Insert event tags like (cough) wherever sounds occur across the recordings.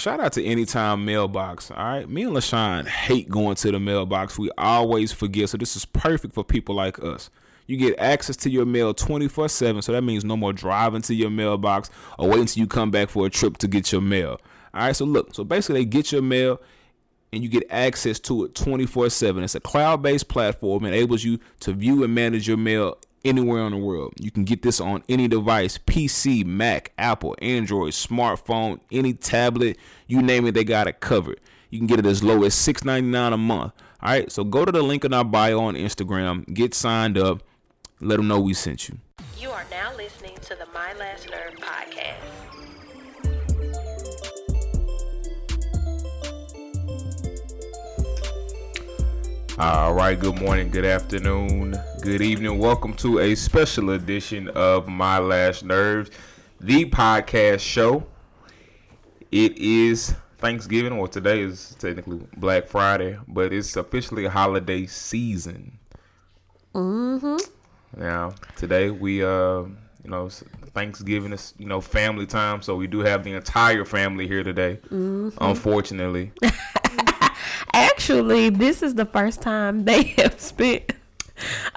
shout out to Anytime Mailbox. All right, me and Lashawn hate going to the mailbox. We always forget, so this is perfect for people like us. You get access to your mail 24 7, so that means no more driving to your mailbox or waiting until you come back for a trip to get your mail. All right, so look, so basically, they get your mail and you get access to it 24 7. It's a cloud based platform enables you to view and manage your mail anywhere in the world. You can get this on any device PC, Mac, Apple, Android, smartphone, any tablet, you name it, they got it covered. You can get it as low as $6.99 a month. All right, so go to the link in our bio on Instagram, get signed up, let them know we sent you. You are now All right, good morning, good afternoon, good evening. Welcome to a special edition of My Last Nerves, the podcast show. It is Thanksgiving, or today is technically Black Friday, but it's officially a holiday season. Mm-hmm. Now, today we, uh, you know, Thanksgiving is, you know, family time, so we do have the entire family here today, unfortunately. (laughs) Actually, this is the first time (laughs) they have spent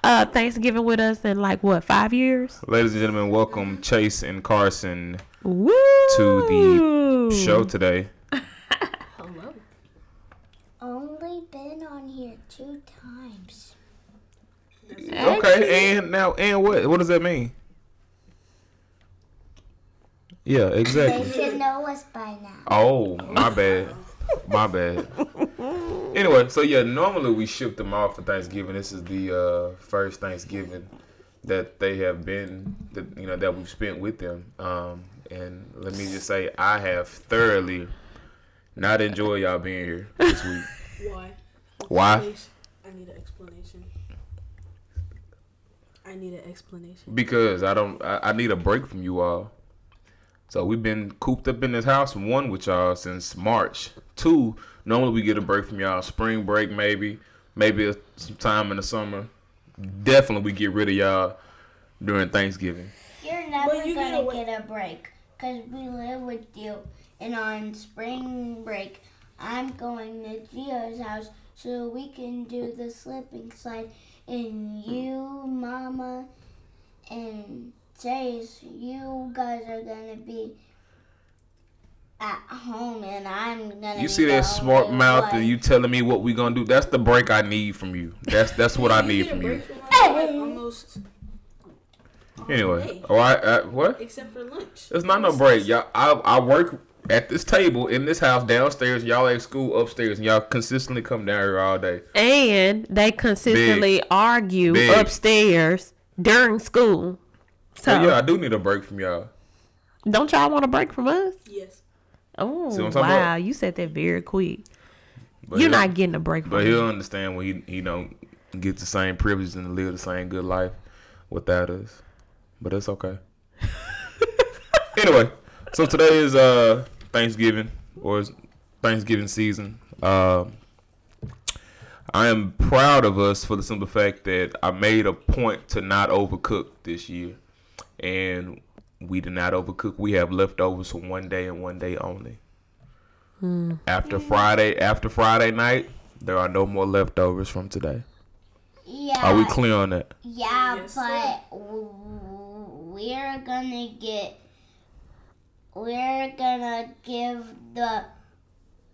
uh, Thanksgiving with us in like what five years? Ladies and gentlemen, welcome Chase and Carson Woo! to the show today. Hello. Only been on here two times. Okay, and now, and what? What does that mean? Yeah, exactly. They exactly. should know us by now. Oh, my bad. My bad. Anyway, so yeah, normally we ship them off for Thanksgiving. This is the uh, first Thanksgiving that they have been, that, you know, that we've spent with them. Um, and let me just say, I have thoroughly not enjoyed y'all being here this week. Why? Why? I need an explanation. I need an explanation. Because I don't, I, I need a break from you all. So we've been cooped up in this house, one with y'all since March. Two, normally we get a break from y'all, spring break maybe, maybe a, some time in the summer. Definitely we get rid of y'all during Thanksgiving. You're never you gonna gotta wait- get a break because we live with you. And on spring break, I'm going to Gio's house so we can do the slipping slide. And you, Mama, and Chase, you guys are gonna be at home, and I'm gonna. You see that smart mouth one. and you telling me what we gonna do? That's the break I need from you. That's that's what I need from you. break from almost. Anyway, day, all right, uh, what? except for lunch. It's not no break, y'all. I I work at this table in this house downstairs. Y'all at school upstairs, and y'all consistently come down here all day. And they consistently argue Big. upstairs during school. So So yeah, I do need a break from y'all. don't y'all want a break from us? Yes. Oh See what I'm wow, about? you said that very quick. But You're not getting a break But from he'll me. understand when he he don't get the same privileges and live the same good life without us. But it's okay. (laughs) anyway, so today is uh Thanksgiving or Thanksgiving season. Um I am proud of us for the simple fact that I made a point to not overcook this year. And we did not overcook. We have leftovers for one day and one day only. Hmm. After Friday, after Friday night, there are no more leftovers from today. Yeah. Are we clear on that? Yeah, Yes, but w- we're gonna get. We're gonna give the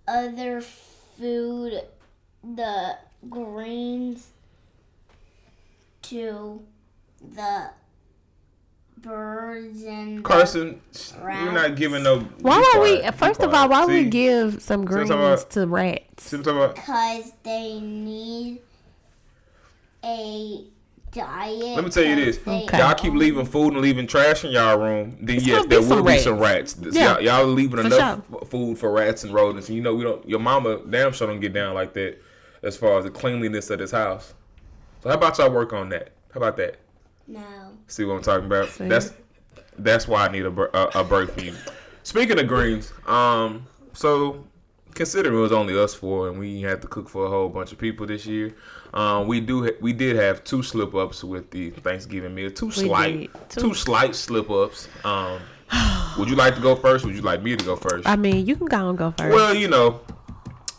other food, the greens, to the birds and. the- Carson, we're not giving no. Why be don't we? First of all, why don't we give some what greens about? to rats? See what I'm talking about? Because they need a diet. Let me tell you this: Okay. Y'all keep leaving food and leaving trash in y'all room, then It's yes, there will some be some rats. Yeah, Y'all, y'all leaving for enough f- food for rats and rodents. And you know we don't. Your mama damn sure don't get down like that as far as the cleanliness of this house. So how about y'all work on that? How about that? No. See what I'm talking about? See. That's that's why I need a, br- a, a break from you. Speaking of greens, um, so considering it was only us four and we had to cook for a whole bunch of people this year, um, we do ha- we did have two slip ups with the Thanksgiving meal, two slight, two, Two- slight slip ups. Um, (sighs) Would you like to go first? Would you like me to go first? I mean, you can go and go first. Well, you know,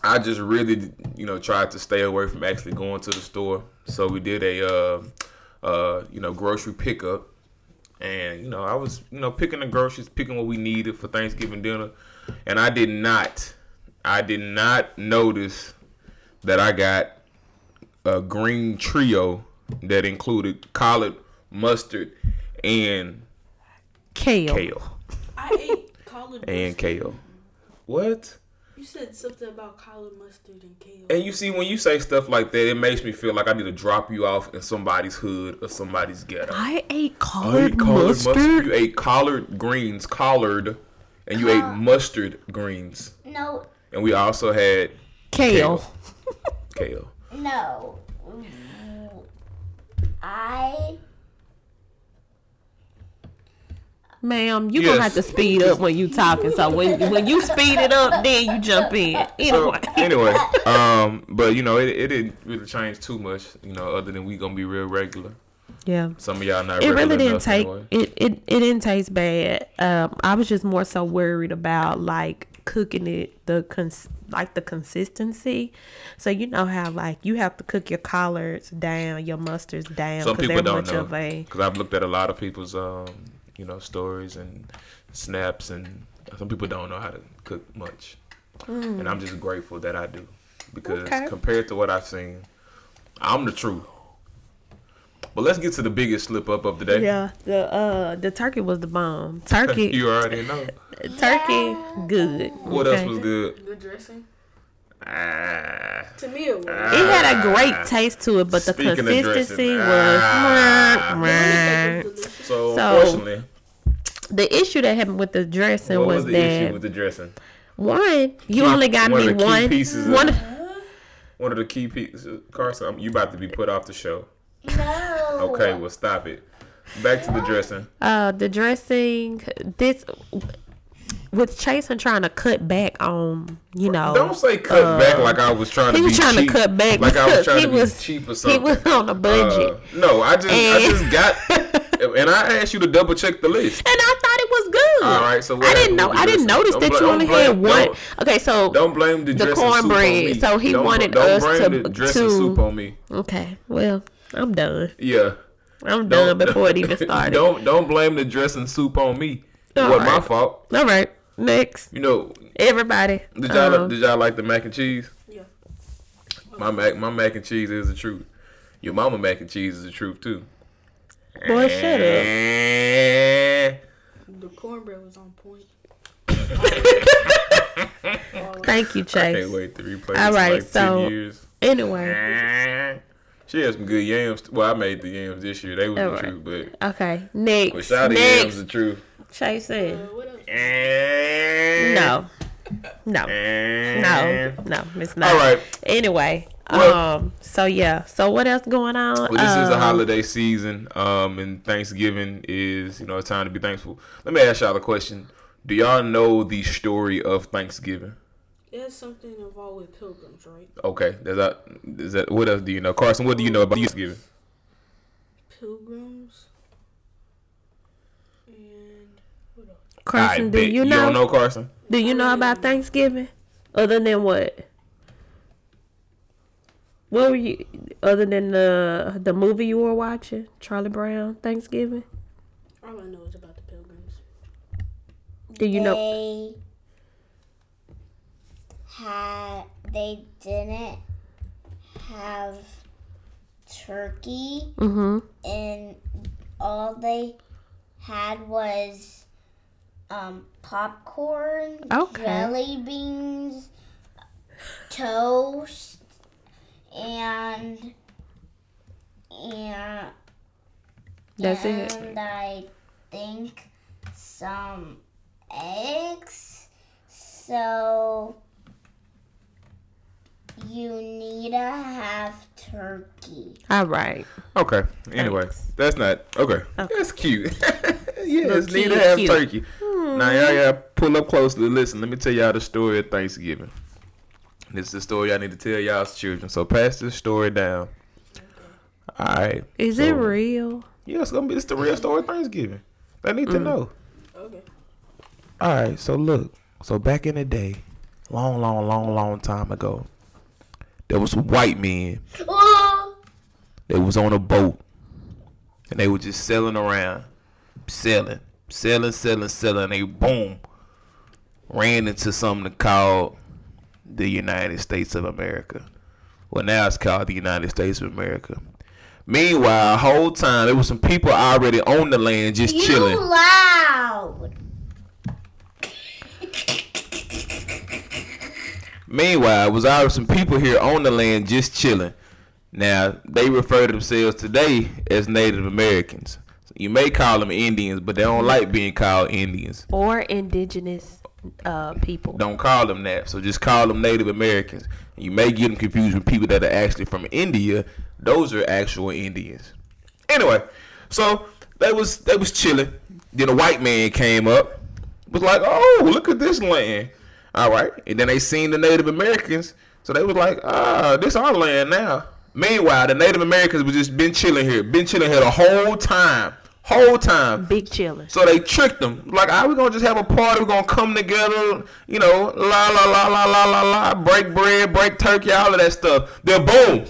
I just really, you know, tried to stay away from actually going to the store. So we did a, uh, uh, you know, grocery pickup, and you know, I was, you know, picking the groceries, picking what we needed for Thanksgiving dinner, and I did not, I did not notice that I got a green trio that included collard mustard and kale. kale I ate collard and kale. What? You said something about collard mustard and kale. And you see, when you say stuff like that, it makes me feel like I need to drop you off in somebody's hood or somebody's ghetto. I ate I collard, ate collard mustard. You ate collard greens, collard, and you ate uh, mustard greens. No, And we also had Kale. kale. no. I Ma'am, you Yes. gonna have to speed up when you talking. So when when you speed it up, then you jump in. So Anyway. anyway, (laughs) um, but you know, it, it didn't really change too much, you know, other than we gonna be real regular. yeah. Some of y'all not It really didn't take anyway. it, it it didn't taste bad. Um I was just more so worried about like cooking it the cons- like the consistency. So you know how like you have to cook your collards down, your mustards down Some people don't much know of a because I've looked at a lot of people's, um, you know, stories and snaps, and some people don't know how to cook much. And I'm just grateful that I do because Okay. compared to what I've seen, I'm the truth. But let's get to the biggest slip up of the day. yeah. The uh the turkey was the bomb. Turkey (laughs) you already know. turkey good. What okay. else was good? The dressing. Ah, To me, it was. It had a great taste to it, but the Speaking dressing, consistency ah. was. It was delicious. so, So, unfortunately, The issue that happened with the dressing what was, was the that issue with the dressing? one, you Key- only got one of me the key one. pieces of- one One of the key pieces, Carson, I'm- you about to be put off the show. no. Okay, well, stop it. Back to the dressing. uh, the dressing. This with Chase and trying to cut back on, you know. Don't say cut uh, back like I was trying to he was trying cheap. to cut back like I was trying to was be cheap or something. he was on a budget, Uh, no, I just I just got, (laughs) and I asked you to double check the list. and I thought it was good. All right, so what I didn't know. I didn't notice that bla- you only blame- had one. Okay, so Don't blame the, The dressing soup on cornbread, me. so he Don't- wanted don't us blame to- the dressing to- soup on me. okay, well, I'm done. Yeah. I'm done before it even (laughs) started. don't don't blame the dressing soup on me. It All wasn't my fault. All right, next, You know, everybody. did y'all Um, did y'all like the mac and cheese? Yeah. My mac my mac and cheese is the truth. Your mama mac and cheese is the truth too. boy, shut up. up. The cornbread was on point. (laughs) Thank you, I Chase. can't wait to replay All this right, in like so- years. Anyway, She had some good yams. Well, I made the yams this year. They was All the right. truth, but okay, next, but shout out the yams the truth. Chase Uh, in. what else? No, no, no, no, it's not. All right. Anyway, Well- um, so yeah, so what else going on? Well, this is a Um, holiday season, um, and Thanksgiving is you know a time to be thankful. Let me ask y'all a question: Do y'all know the story of Thanksgiving? It has something involved with pilgrims, right? Okay, is that is that what else do you know, Carson? What do you know about Thanksgiving? Pilgrims. And what else? Carson, I do bet you you know? don't know Carson? Do you know about Thanksgiving? Other than what? What were you? Other than the the movie you were watching, Charlie Brown Thanksgiving? All I know is about the pilgrims. Do you know? They had they didn't have turkey Mm-hmm. and all they had was um, popcorn, Okay. jelly beans, toast, and and That's it. and I think some eggs. So you need to have turkey. All right. Okay. Anyway, Thanks. that's not okay. Okay. That's cute. (laughs) yes, Little need to have cute. turkey. Now y'all gotta pull up closely. Listen, let me tell y'all the story of Thanksgiving. This is the story I need to tell y'all's children. So pass this story down. All right. Is So- it real? Yeah, it's gonna be. It's the real story of Thanksgiving. They need to Mm. know. Okay. All right, so look, so back in the day, long, long, long, long time ago, there was some white men. Oh, (gasps) They was on a boat, and they were just sailing around, selling, selling, selling, selling. They boom, ran into something called the United States of America. Well, now it's called the United States of America. Meanwhile, whole time there was some people already on the land just you chilling. loud. Meanwhile, it was already some people here on the land just chilling. Now, they refer to themselves today as Native Americans. You may call them Indians, but they don't like being called Indians. Or indigenous uh, people. Don't call them that. So just call them Native Americans. You may get them confused with people that are actually from India. Those are actual Indians. Anyway, so they was they was chilling. Then a white man came up, was like, "Oh, look at this land." All right, and then they seen the Native Americans, so they was like, "Ah, this our land now." Meanwhile, the Native Americans was just been chilling here, been chilling here the whole time, whole time. Big chillin'. So they tricked them. Like, ah, we gonna just have a party. We're gonna come together. You know, la la la la la la la. Break bread, break turkey, all of that stuff. Then boom.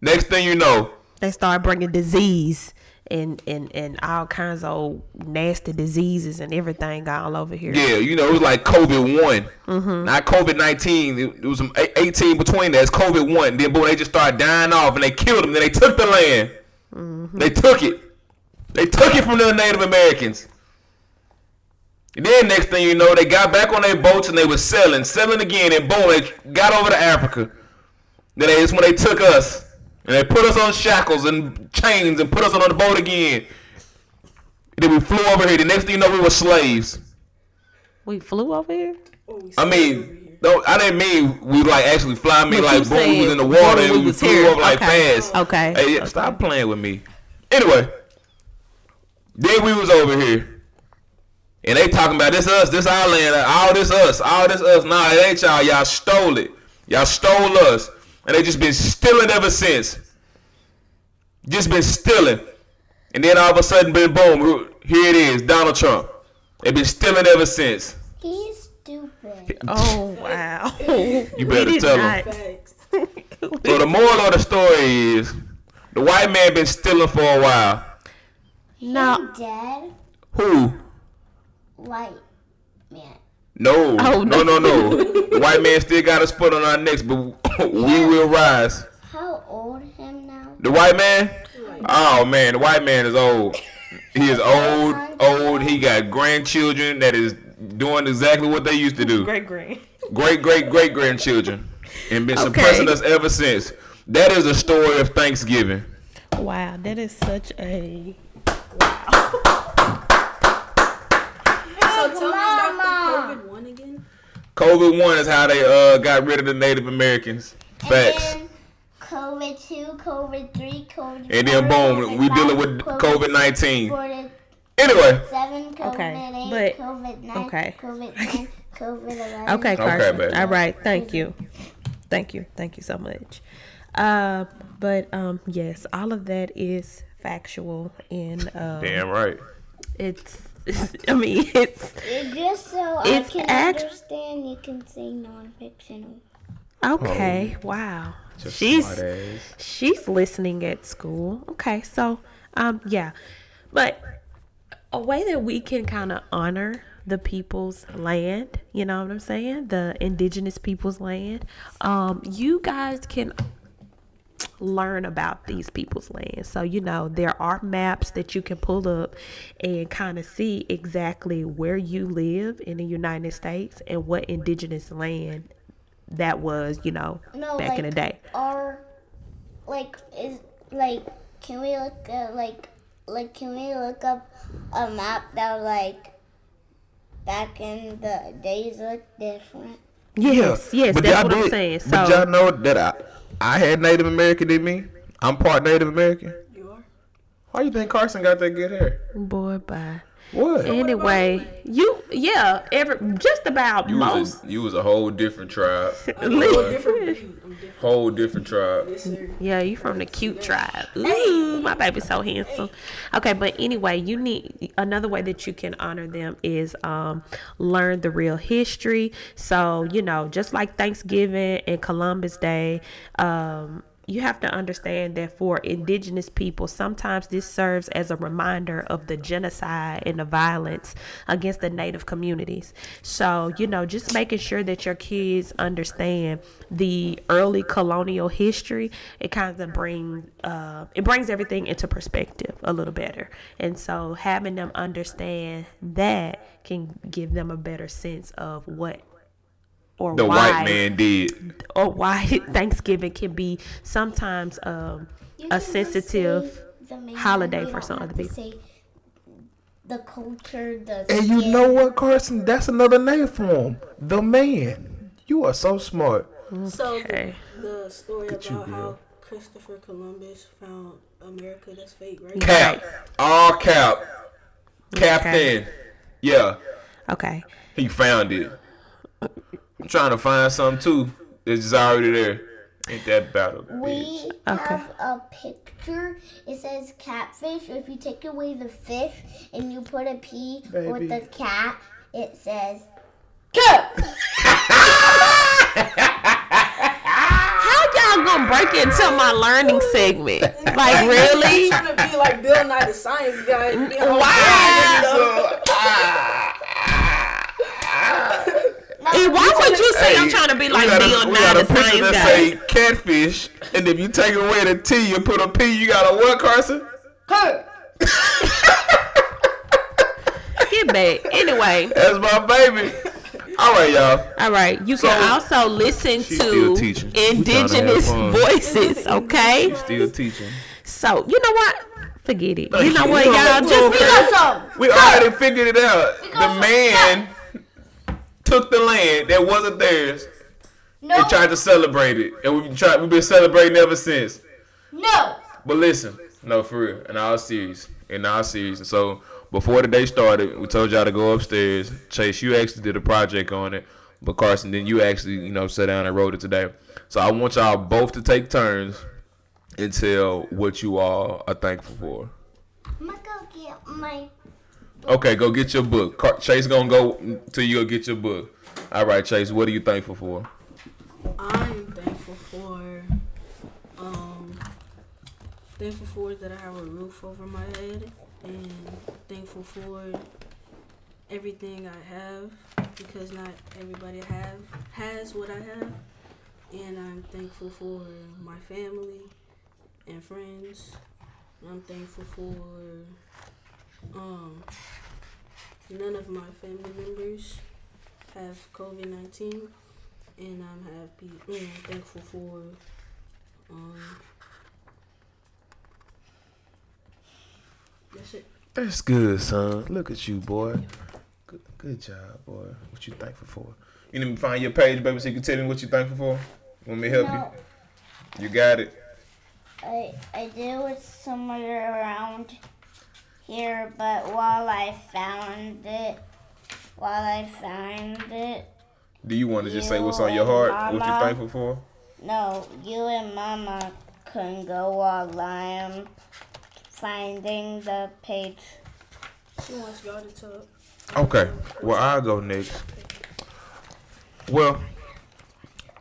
Next thing you know, They start bringing disease and, and, and all kinds of nasty diseases and everything all over here. yeah, you know, it was like COVID one, not COVID nineteen. It, it was eighteen between that. It's COVID one. Then boom, they just started dying off, and they killed them. Then they took the land. They took it. They took it from the Native Americans. And then next thing you know, they got back on their boats and they was selling, selling again, and boom, they got over to Africa. Then they, that's when they took us and they put us on shackles and chains and put us on the boat again. And then we flew over here. The next thing you know, we were slaves. We flew over here? I mean, here. no, I didn't mean we like actually fly. I mean But like you boom, we was in the water and we was flew here. over like Okay. fast. Okay. Hey, yeah, stop playing with me. Anyway, then we was over here. And they talking about this us, this our land, all this us, all this us. Nah, it ain't y'all. Y'all stole it. Y'all stole us. And they just been stealing ever since. Just been stealing. And then all of a sudden, boom, boom, here it is, Donald Trump. They've been stealing ever since. He's stupid. Oh, wow. You better tell him. So the moral of the story is, the white man been stealing for a while. No. Hey, Dad, Who? white man. No, Oh, no, no. no, no. the (laughs) white man still got his foot on our necks, but (laughs) we will rise. How old him now? The white man? Oh man, the white man is old. He is old, old. He got grandchildren that is doing exactly what they used to do. Great green. Great, great, great grandchildren, and been Okay. suppressing us ever since. That is a story of Thanksgiving. Wow, that is such a. So tell me about the COVID one again. COVID one is how they uh got rid of the Native Americans. Facts. And then COVID 2, COVID 3, COVID And then 4, boom, we COVID dealing 5, with COVID-19. COVID Anyway, 7, COVID Okay, 8, but- COVID 9, okay. COVID 10, (laughs) COVID 11. Okay, Carson. baby. All right, thank you, thank you, thank you so much. Uh, but um, yes, all of that is factual, and um, damn right. it's, (laughs) I mean, it's It- Just so It's I can act- understand, you can say non-fictional. okay. Wow, she's she's listening at school. Okay, so um, yeah, but a way that we can kind of honor the people's land, you know what I'm saying? The indigenous people's land. Um, you guys can learn about these people's land. So, you know, there are maps that you can pull up and kind of see exactly where you live in the United States and what indigenous land that was, you know, No, back in the day. Are like, is, like, can we look at, like, like, can we look up a map that, like, back in the days looked different? Yes, yes, but that's y'all what I'm did- saying. But y'all know that I, I had Native American in me. I'm part Native American. You are. Why you think Carson got that good hair? boy, bye. What? Anyway, you yeah, every just about You was most. a, you was a whole different tribe. (laughs) I'm different breed. I'm different. Whole different tribe. Yeah, you from the cute tribe. Ooh, my baby's so handsome. Okay, but anyway, you need another way that you can honor them is um learn the real history. So, you know, just like Thanksgiving and Columbus Day, um you have to understand that for indigenous people, sometimes this serves as a reminder of the genocide and the violence against the native communities. So, you know, just making sure that your kids understand the early colonial history, it kind of brings uh, it brings everything into perspective a little better. And so having them understand that can give them a better sense of what or The why white man did. or why (laughs) Thanksgiving can be sometimes um, a sensitive say the main holiday for some other people. The culture, the And you know what, Carson? That's another name for him. The man. You are so smart. So the, the story at about girl. how Christopher Columbus found America that's fake, right? Cap. All cap. Captain. Yeah. Okay. He found it. I'm trying to find something too. It's just already there. Ain't that battle? We Okay. have a picture. It says catfish. If you take away the fish and you put a P with the cat, it says cat. (laughs) How y'all gonna break into my learning segment? Like (laughs) really? trying to be like Bill Nye the Science Guy. and (laughs) be all Wow. Why would you say I'm trying to be like got a- Bill we Nye got the a picture that guy? say catfish, and if you take away the T, you put a P. You got a what, Carson? (laughs) Get back. Anyway, That's my baby. All right, y'all. all right. You can also listen to still teaching. We trying to have indigenous voices. (laughs) Okay. Still teaching. So you know what? Forget it. You know what, You y'all? know Just what? We already figured it out. The man took the land that wasn't theirs No, and tried to celebrate it, and we've been. We've been celebrating ever since. no. But listen, no, for real, in all serious, in all serious. And so before the day started, we told y'all to go upstairs. Chase, you actually did a project on it, but Carson, then you actually, you know, sat down and wrote it today. So I want y'all both to take turns and tell what you all are thankful for. I'm gonna go get my. Okay, go get your book. Chase gonna go till you go get your book. All right, Chase, what are you thankful for? I'm thankful for, um, thankful for that I have a roof over my head, and thankful for everything I have because not everybody have has what I have, and I'm thankful for my family and friends. I'm thankful for, um, none of my family members have COVID nineteen and I'm happy and thankful for um that's it. That's good, son. Look at you, boy. Good, good job, boy. What you thankful for? You need me to find your page, baby, so you can tell me what you thankful for. Want me to help No, you? You got it. I I do it somewhere around here, but while I found it, while I found it, Do you want to just say what's on your and heart? What you're thankful for? no, you and Mama can go while I'm finding the page. She wants y'all to talk. Okay. Well, I'll go next. Well,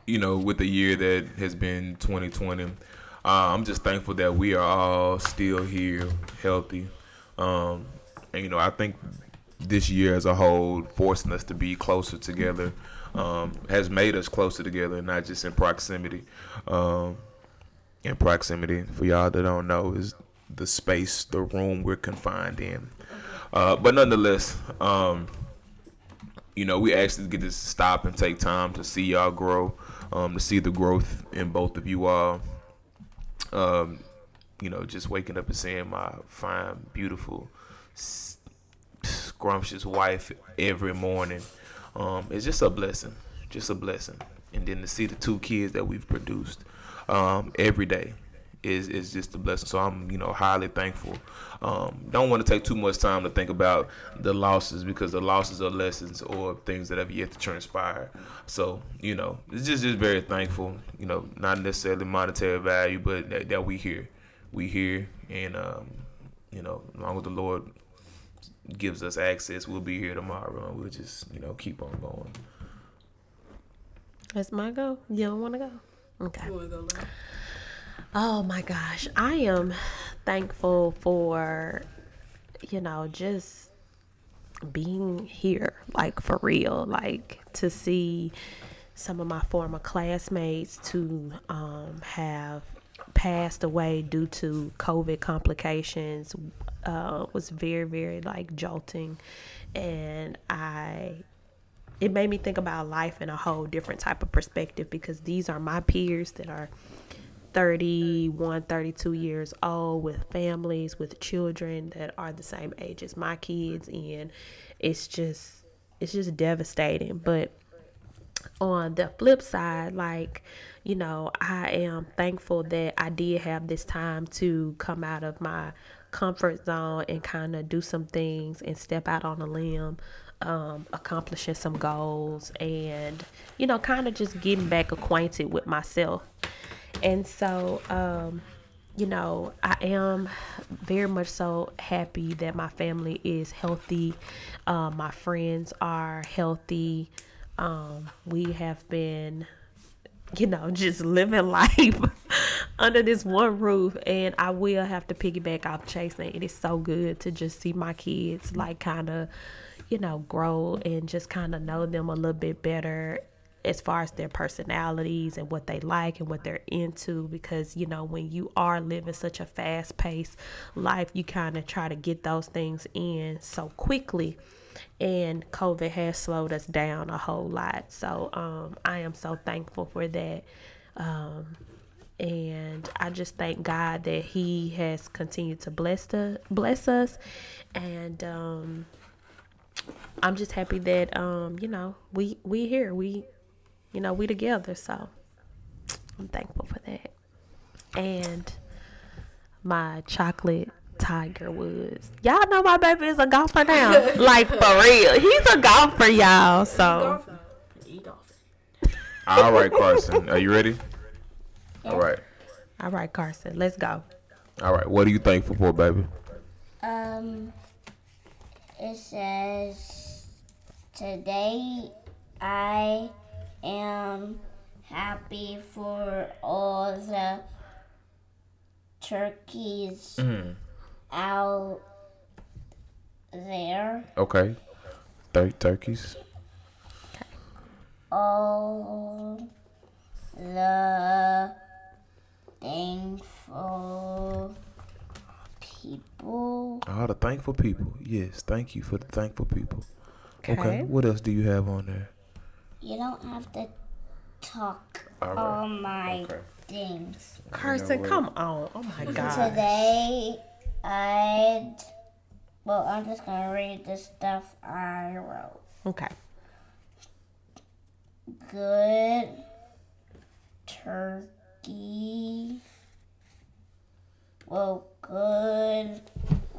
you know, with the year that has been 2020, uh, I'm just thankful that we are all still here, healthy. Um, and, you know, I think this year as a whole, forcing us to be closer together, um, has made us closer together, not just in proximity. Um, in proximity, for y'all that don't know, is the space, the room we're confined in. Uh, but nonetheless, um, you know, we actually get to stop and take time to see y'all grow, um, to see the growth in both of you all. Um, you know, just waking up and seeing my fine, beautiful, scrumptious wife every morning. Um, it's just a blessing, just a blessing. And then to see the two kids that we've produced um, every day is is just a blessing. So I'm you know highly thankful. Um, don't want to take too much time to think about the losses because the losses are lessons or things that have yet to transpire. So you know it's just just very thankful. You know not necessarily monetary value, but that, that we here, we here, and um, you know as long as the Lord gives us access, we'll be here tomorrow, and we'll just you know keep on going. That's my go. You don't want to go? Okay. Go? Oh my gosh. I am thankful for, you know, just being here, like for real. Like to see some of my former classmates to um, have passed away due to COVID complications uh, was very, very like jolting. And I it made me think about life in a whole different type of perspective because these are my peers that are 31 32 years old with families with children that are the same age as my kids and it's just it's just devastating but on the flip side like you know i am thankful that i did have this time to come out of my comfort zone and kind of do some things and step out on a limb um, accomplishing some goals and you know kind of just getting back acquainted with myself. And so um, you know i am very much so happy that my family is healthy uh, my friends are healthy um, we have been you know, just living (laughs) life under this one roof. And I will have to piggyback off Chasing. It is so good to just see my kids like kind of, you know, grow and just kind of know them a little bit better as far as their personalities and what they like and what they're into because you know when you are living such a fast paced life you kind of try to get those things in so quickly and COVID has slowed us down a whole lot. So um, I am so thankful for that. Um, and I just thank God that He has continued to bless the bless us, and um, I'm just happy that um, you know we we here we you know we together. So I'm thankful for that, and my chocolate Tiger Woods. Y'all know my baby is a golfer (laughs) now. like for real. He's a golfer, y'all. So Golfing. Eat off. All right, Carson, are you ready? All right, all right, Carson, let's go. all right. What are you thankful for, baby? Um, it says, Today I am happy for all the turkeys Mm-hmm. Out there. Okay, Thir- turkeys. All the thankful people. All the thankful people. Yes, thank you for the thankful people. Okay. Okay. What else do you have on there? You don't have to talk All right. all my Okay. things. Carson, what? come on. Oh my (laughs) God. Today, I'd. Well, I'm just gonna read the stuff I wrote. Okay. Good turkey. Well, good,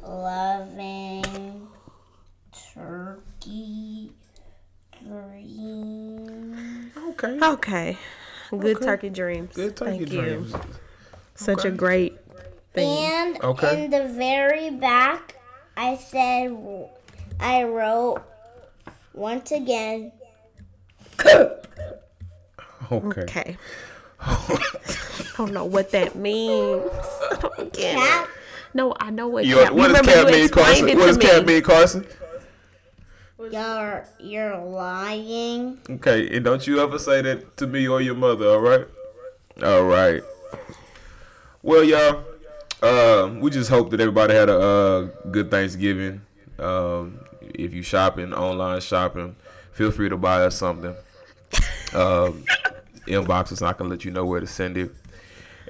loving turkey dreams. Okay. Okay. Good Okay. turkey dreams. Good turkey Thank dreams. you. Such a great thing. And Okay. in the very back, I said, I wrote once again. (laughs) Okay. Okay. I don't know what that means. I don't get Cat. it. No, I know what You, cat. what does remember cat mean, Carson? What does me. cat mean, Carson? You're you're lying. Okay, and don't you ever say that to me or your mother, all right? All right. Well, y'all, uh, we just hope that everybody had a uh, good Thanksgiving. Um, if you shopping, online shopping, feel free to buy us something. Um, (laughs) I can let you know where to send it.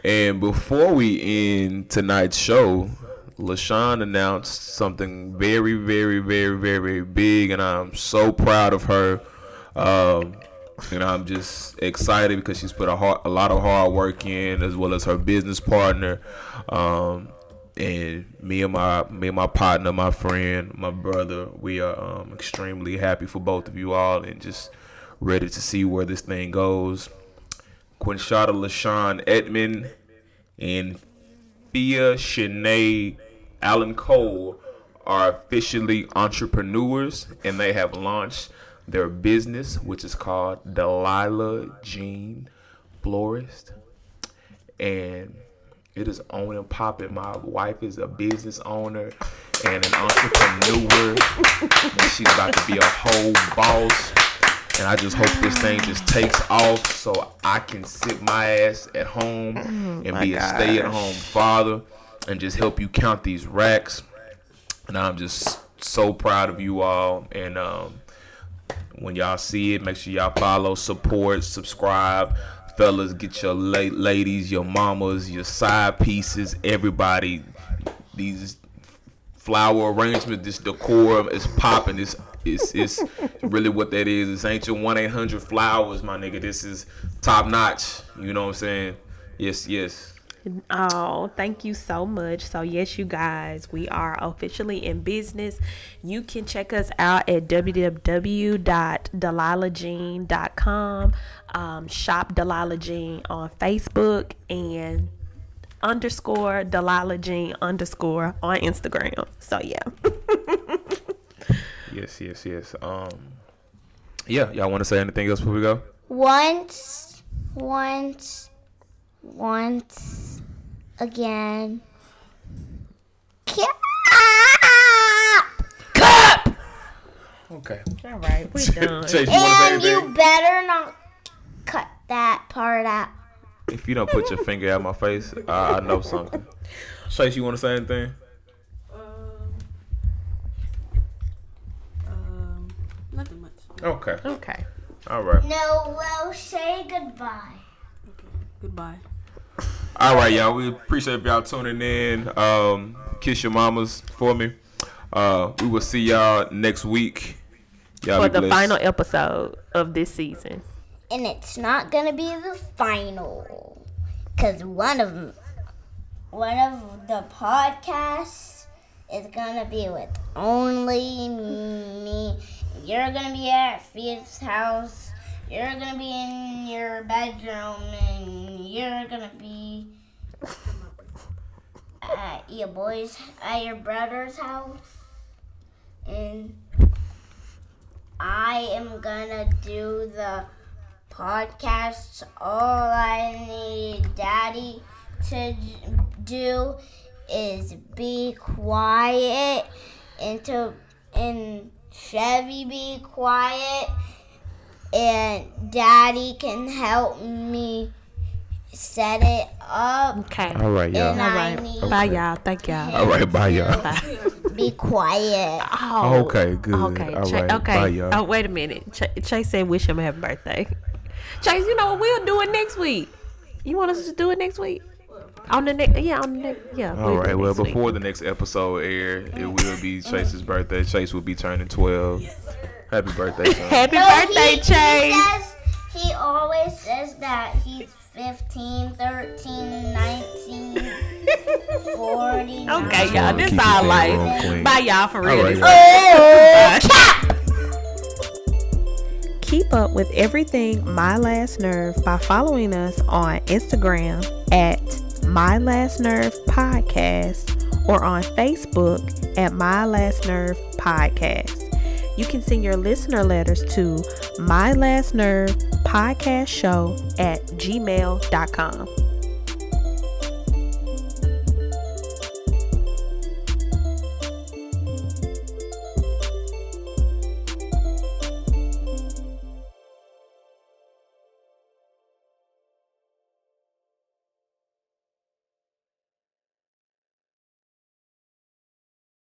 And before we end tonight's show, LaShawn announced something very, very, very, very big, and I'm so proud of her. Um, and I'm just excited because she's put a, hard, a lot of hard work in, as well as her business partner. Um, and me and my me and my partner, my friend, my brother, we are um, extremely happy for both of you all, and just ready to see where this thing goes. Quinshada LaShawn Edmond and Thea Shanae Allen Cole are officially entrepreneurs and they have launched their business, which is called Delilah Jean Florist. And it is on and popping. My wife is a business owner and an entrepreneur. and she's about to be a whole boss. And I just hope this thing just takes off so I can sit my ass at home and be a stay at home father and just help you count these racks. And I'm just so proud of you all. And um, when y'all see it, make sure y'all follow, support, subscribe. Fellas, get your la- ladies, your mamas, your side pieces, everybody. These flower arrangement, this decor is popping. It's it's it's really what that is. This ain't your one eight hundred flowers, my nigga. This is top notch. You know what I'm saying? Yes, yes. Oh, thank you so much. So, yes, you guys, we are officially in business. You can check us out at www.delilahjean.com. Um, shop Delilah Jean on Facebook and underscore Delilah Jean underscore on Instagram. So, yeah. (laughs) Yes, yes, yes. Um, yeah, y'all want to say anything else before we go? Once, once, once again. Cap! Okay. All right, we're (laughs) done. Chase, you want to say And you anything? better not cut that part out. If you don't put your finger at my face, I, I know something. Chase, you want to say anything? Um, um, nothing much. Okay. Okay. All right. No, well, say goodbye. Okay. Goodbye. All right, y'all. We appreciate y'all tuning in. Um, kiss your mamas for me. Uh, we will see y'all next week. Y'all For be the blessed. final episode of this season. And it's not gonna be the final, cause one of one of the podcasts is gonna be with only me. You're gonna be at Fiat's house. You're gonna be in your bedroom, and you're gonna be at your boy's at your brother's house, and I am gonna do the podcasts. All I need Daddy to do is be quiet and to and Chevy be quiet and Daddy can help me set it up. Okay. All right, y'all. And All I right. need Bye, y'all. Thank y'all. All right, bye, y'all. (laughs) be quiet. Oh, Okay, good. Okay, All Cha- right, okay. bye, y'all. Oh, wait a minute. Ch- Chase said wish him a happy birthday. Chase, you know what? We'll do it next week. You want us to do it next week? On the next, yeah, on the next, yeah. All we'll right. Well, next week. before the next episode air, it will be Chase's birthday. Chase will be turning twelve. Happy birthday, (laughs) son. Happy No, birthday, he, Chase. He, says, he always says that he's 15, 13, 19, (laughs) 40. Okay, y'all. This keep our life. there. Bye, y'all. For real. All right, This- y'all. Oh, keep up with everything My Last Nerve by following us on Instagram at My Last Nerve Podcast or on Facebook at My Last Nerve Podcast. You can send your listener letters to My Last Nerve Podcast Show at gmail.com.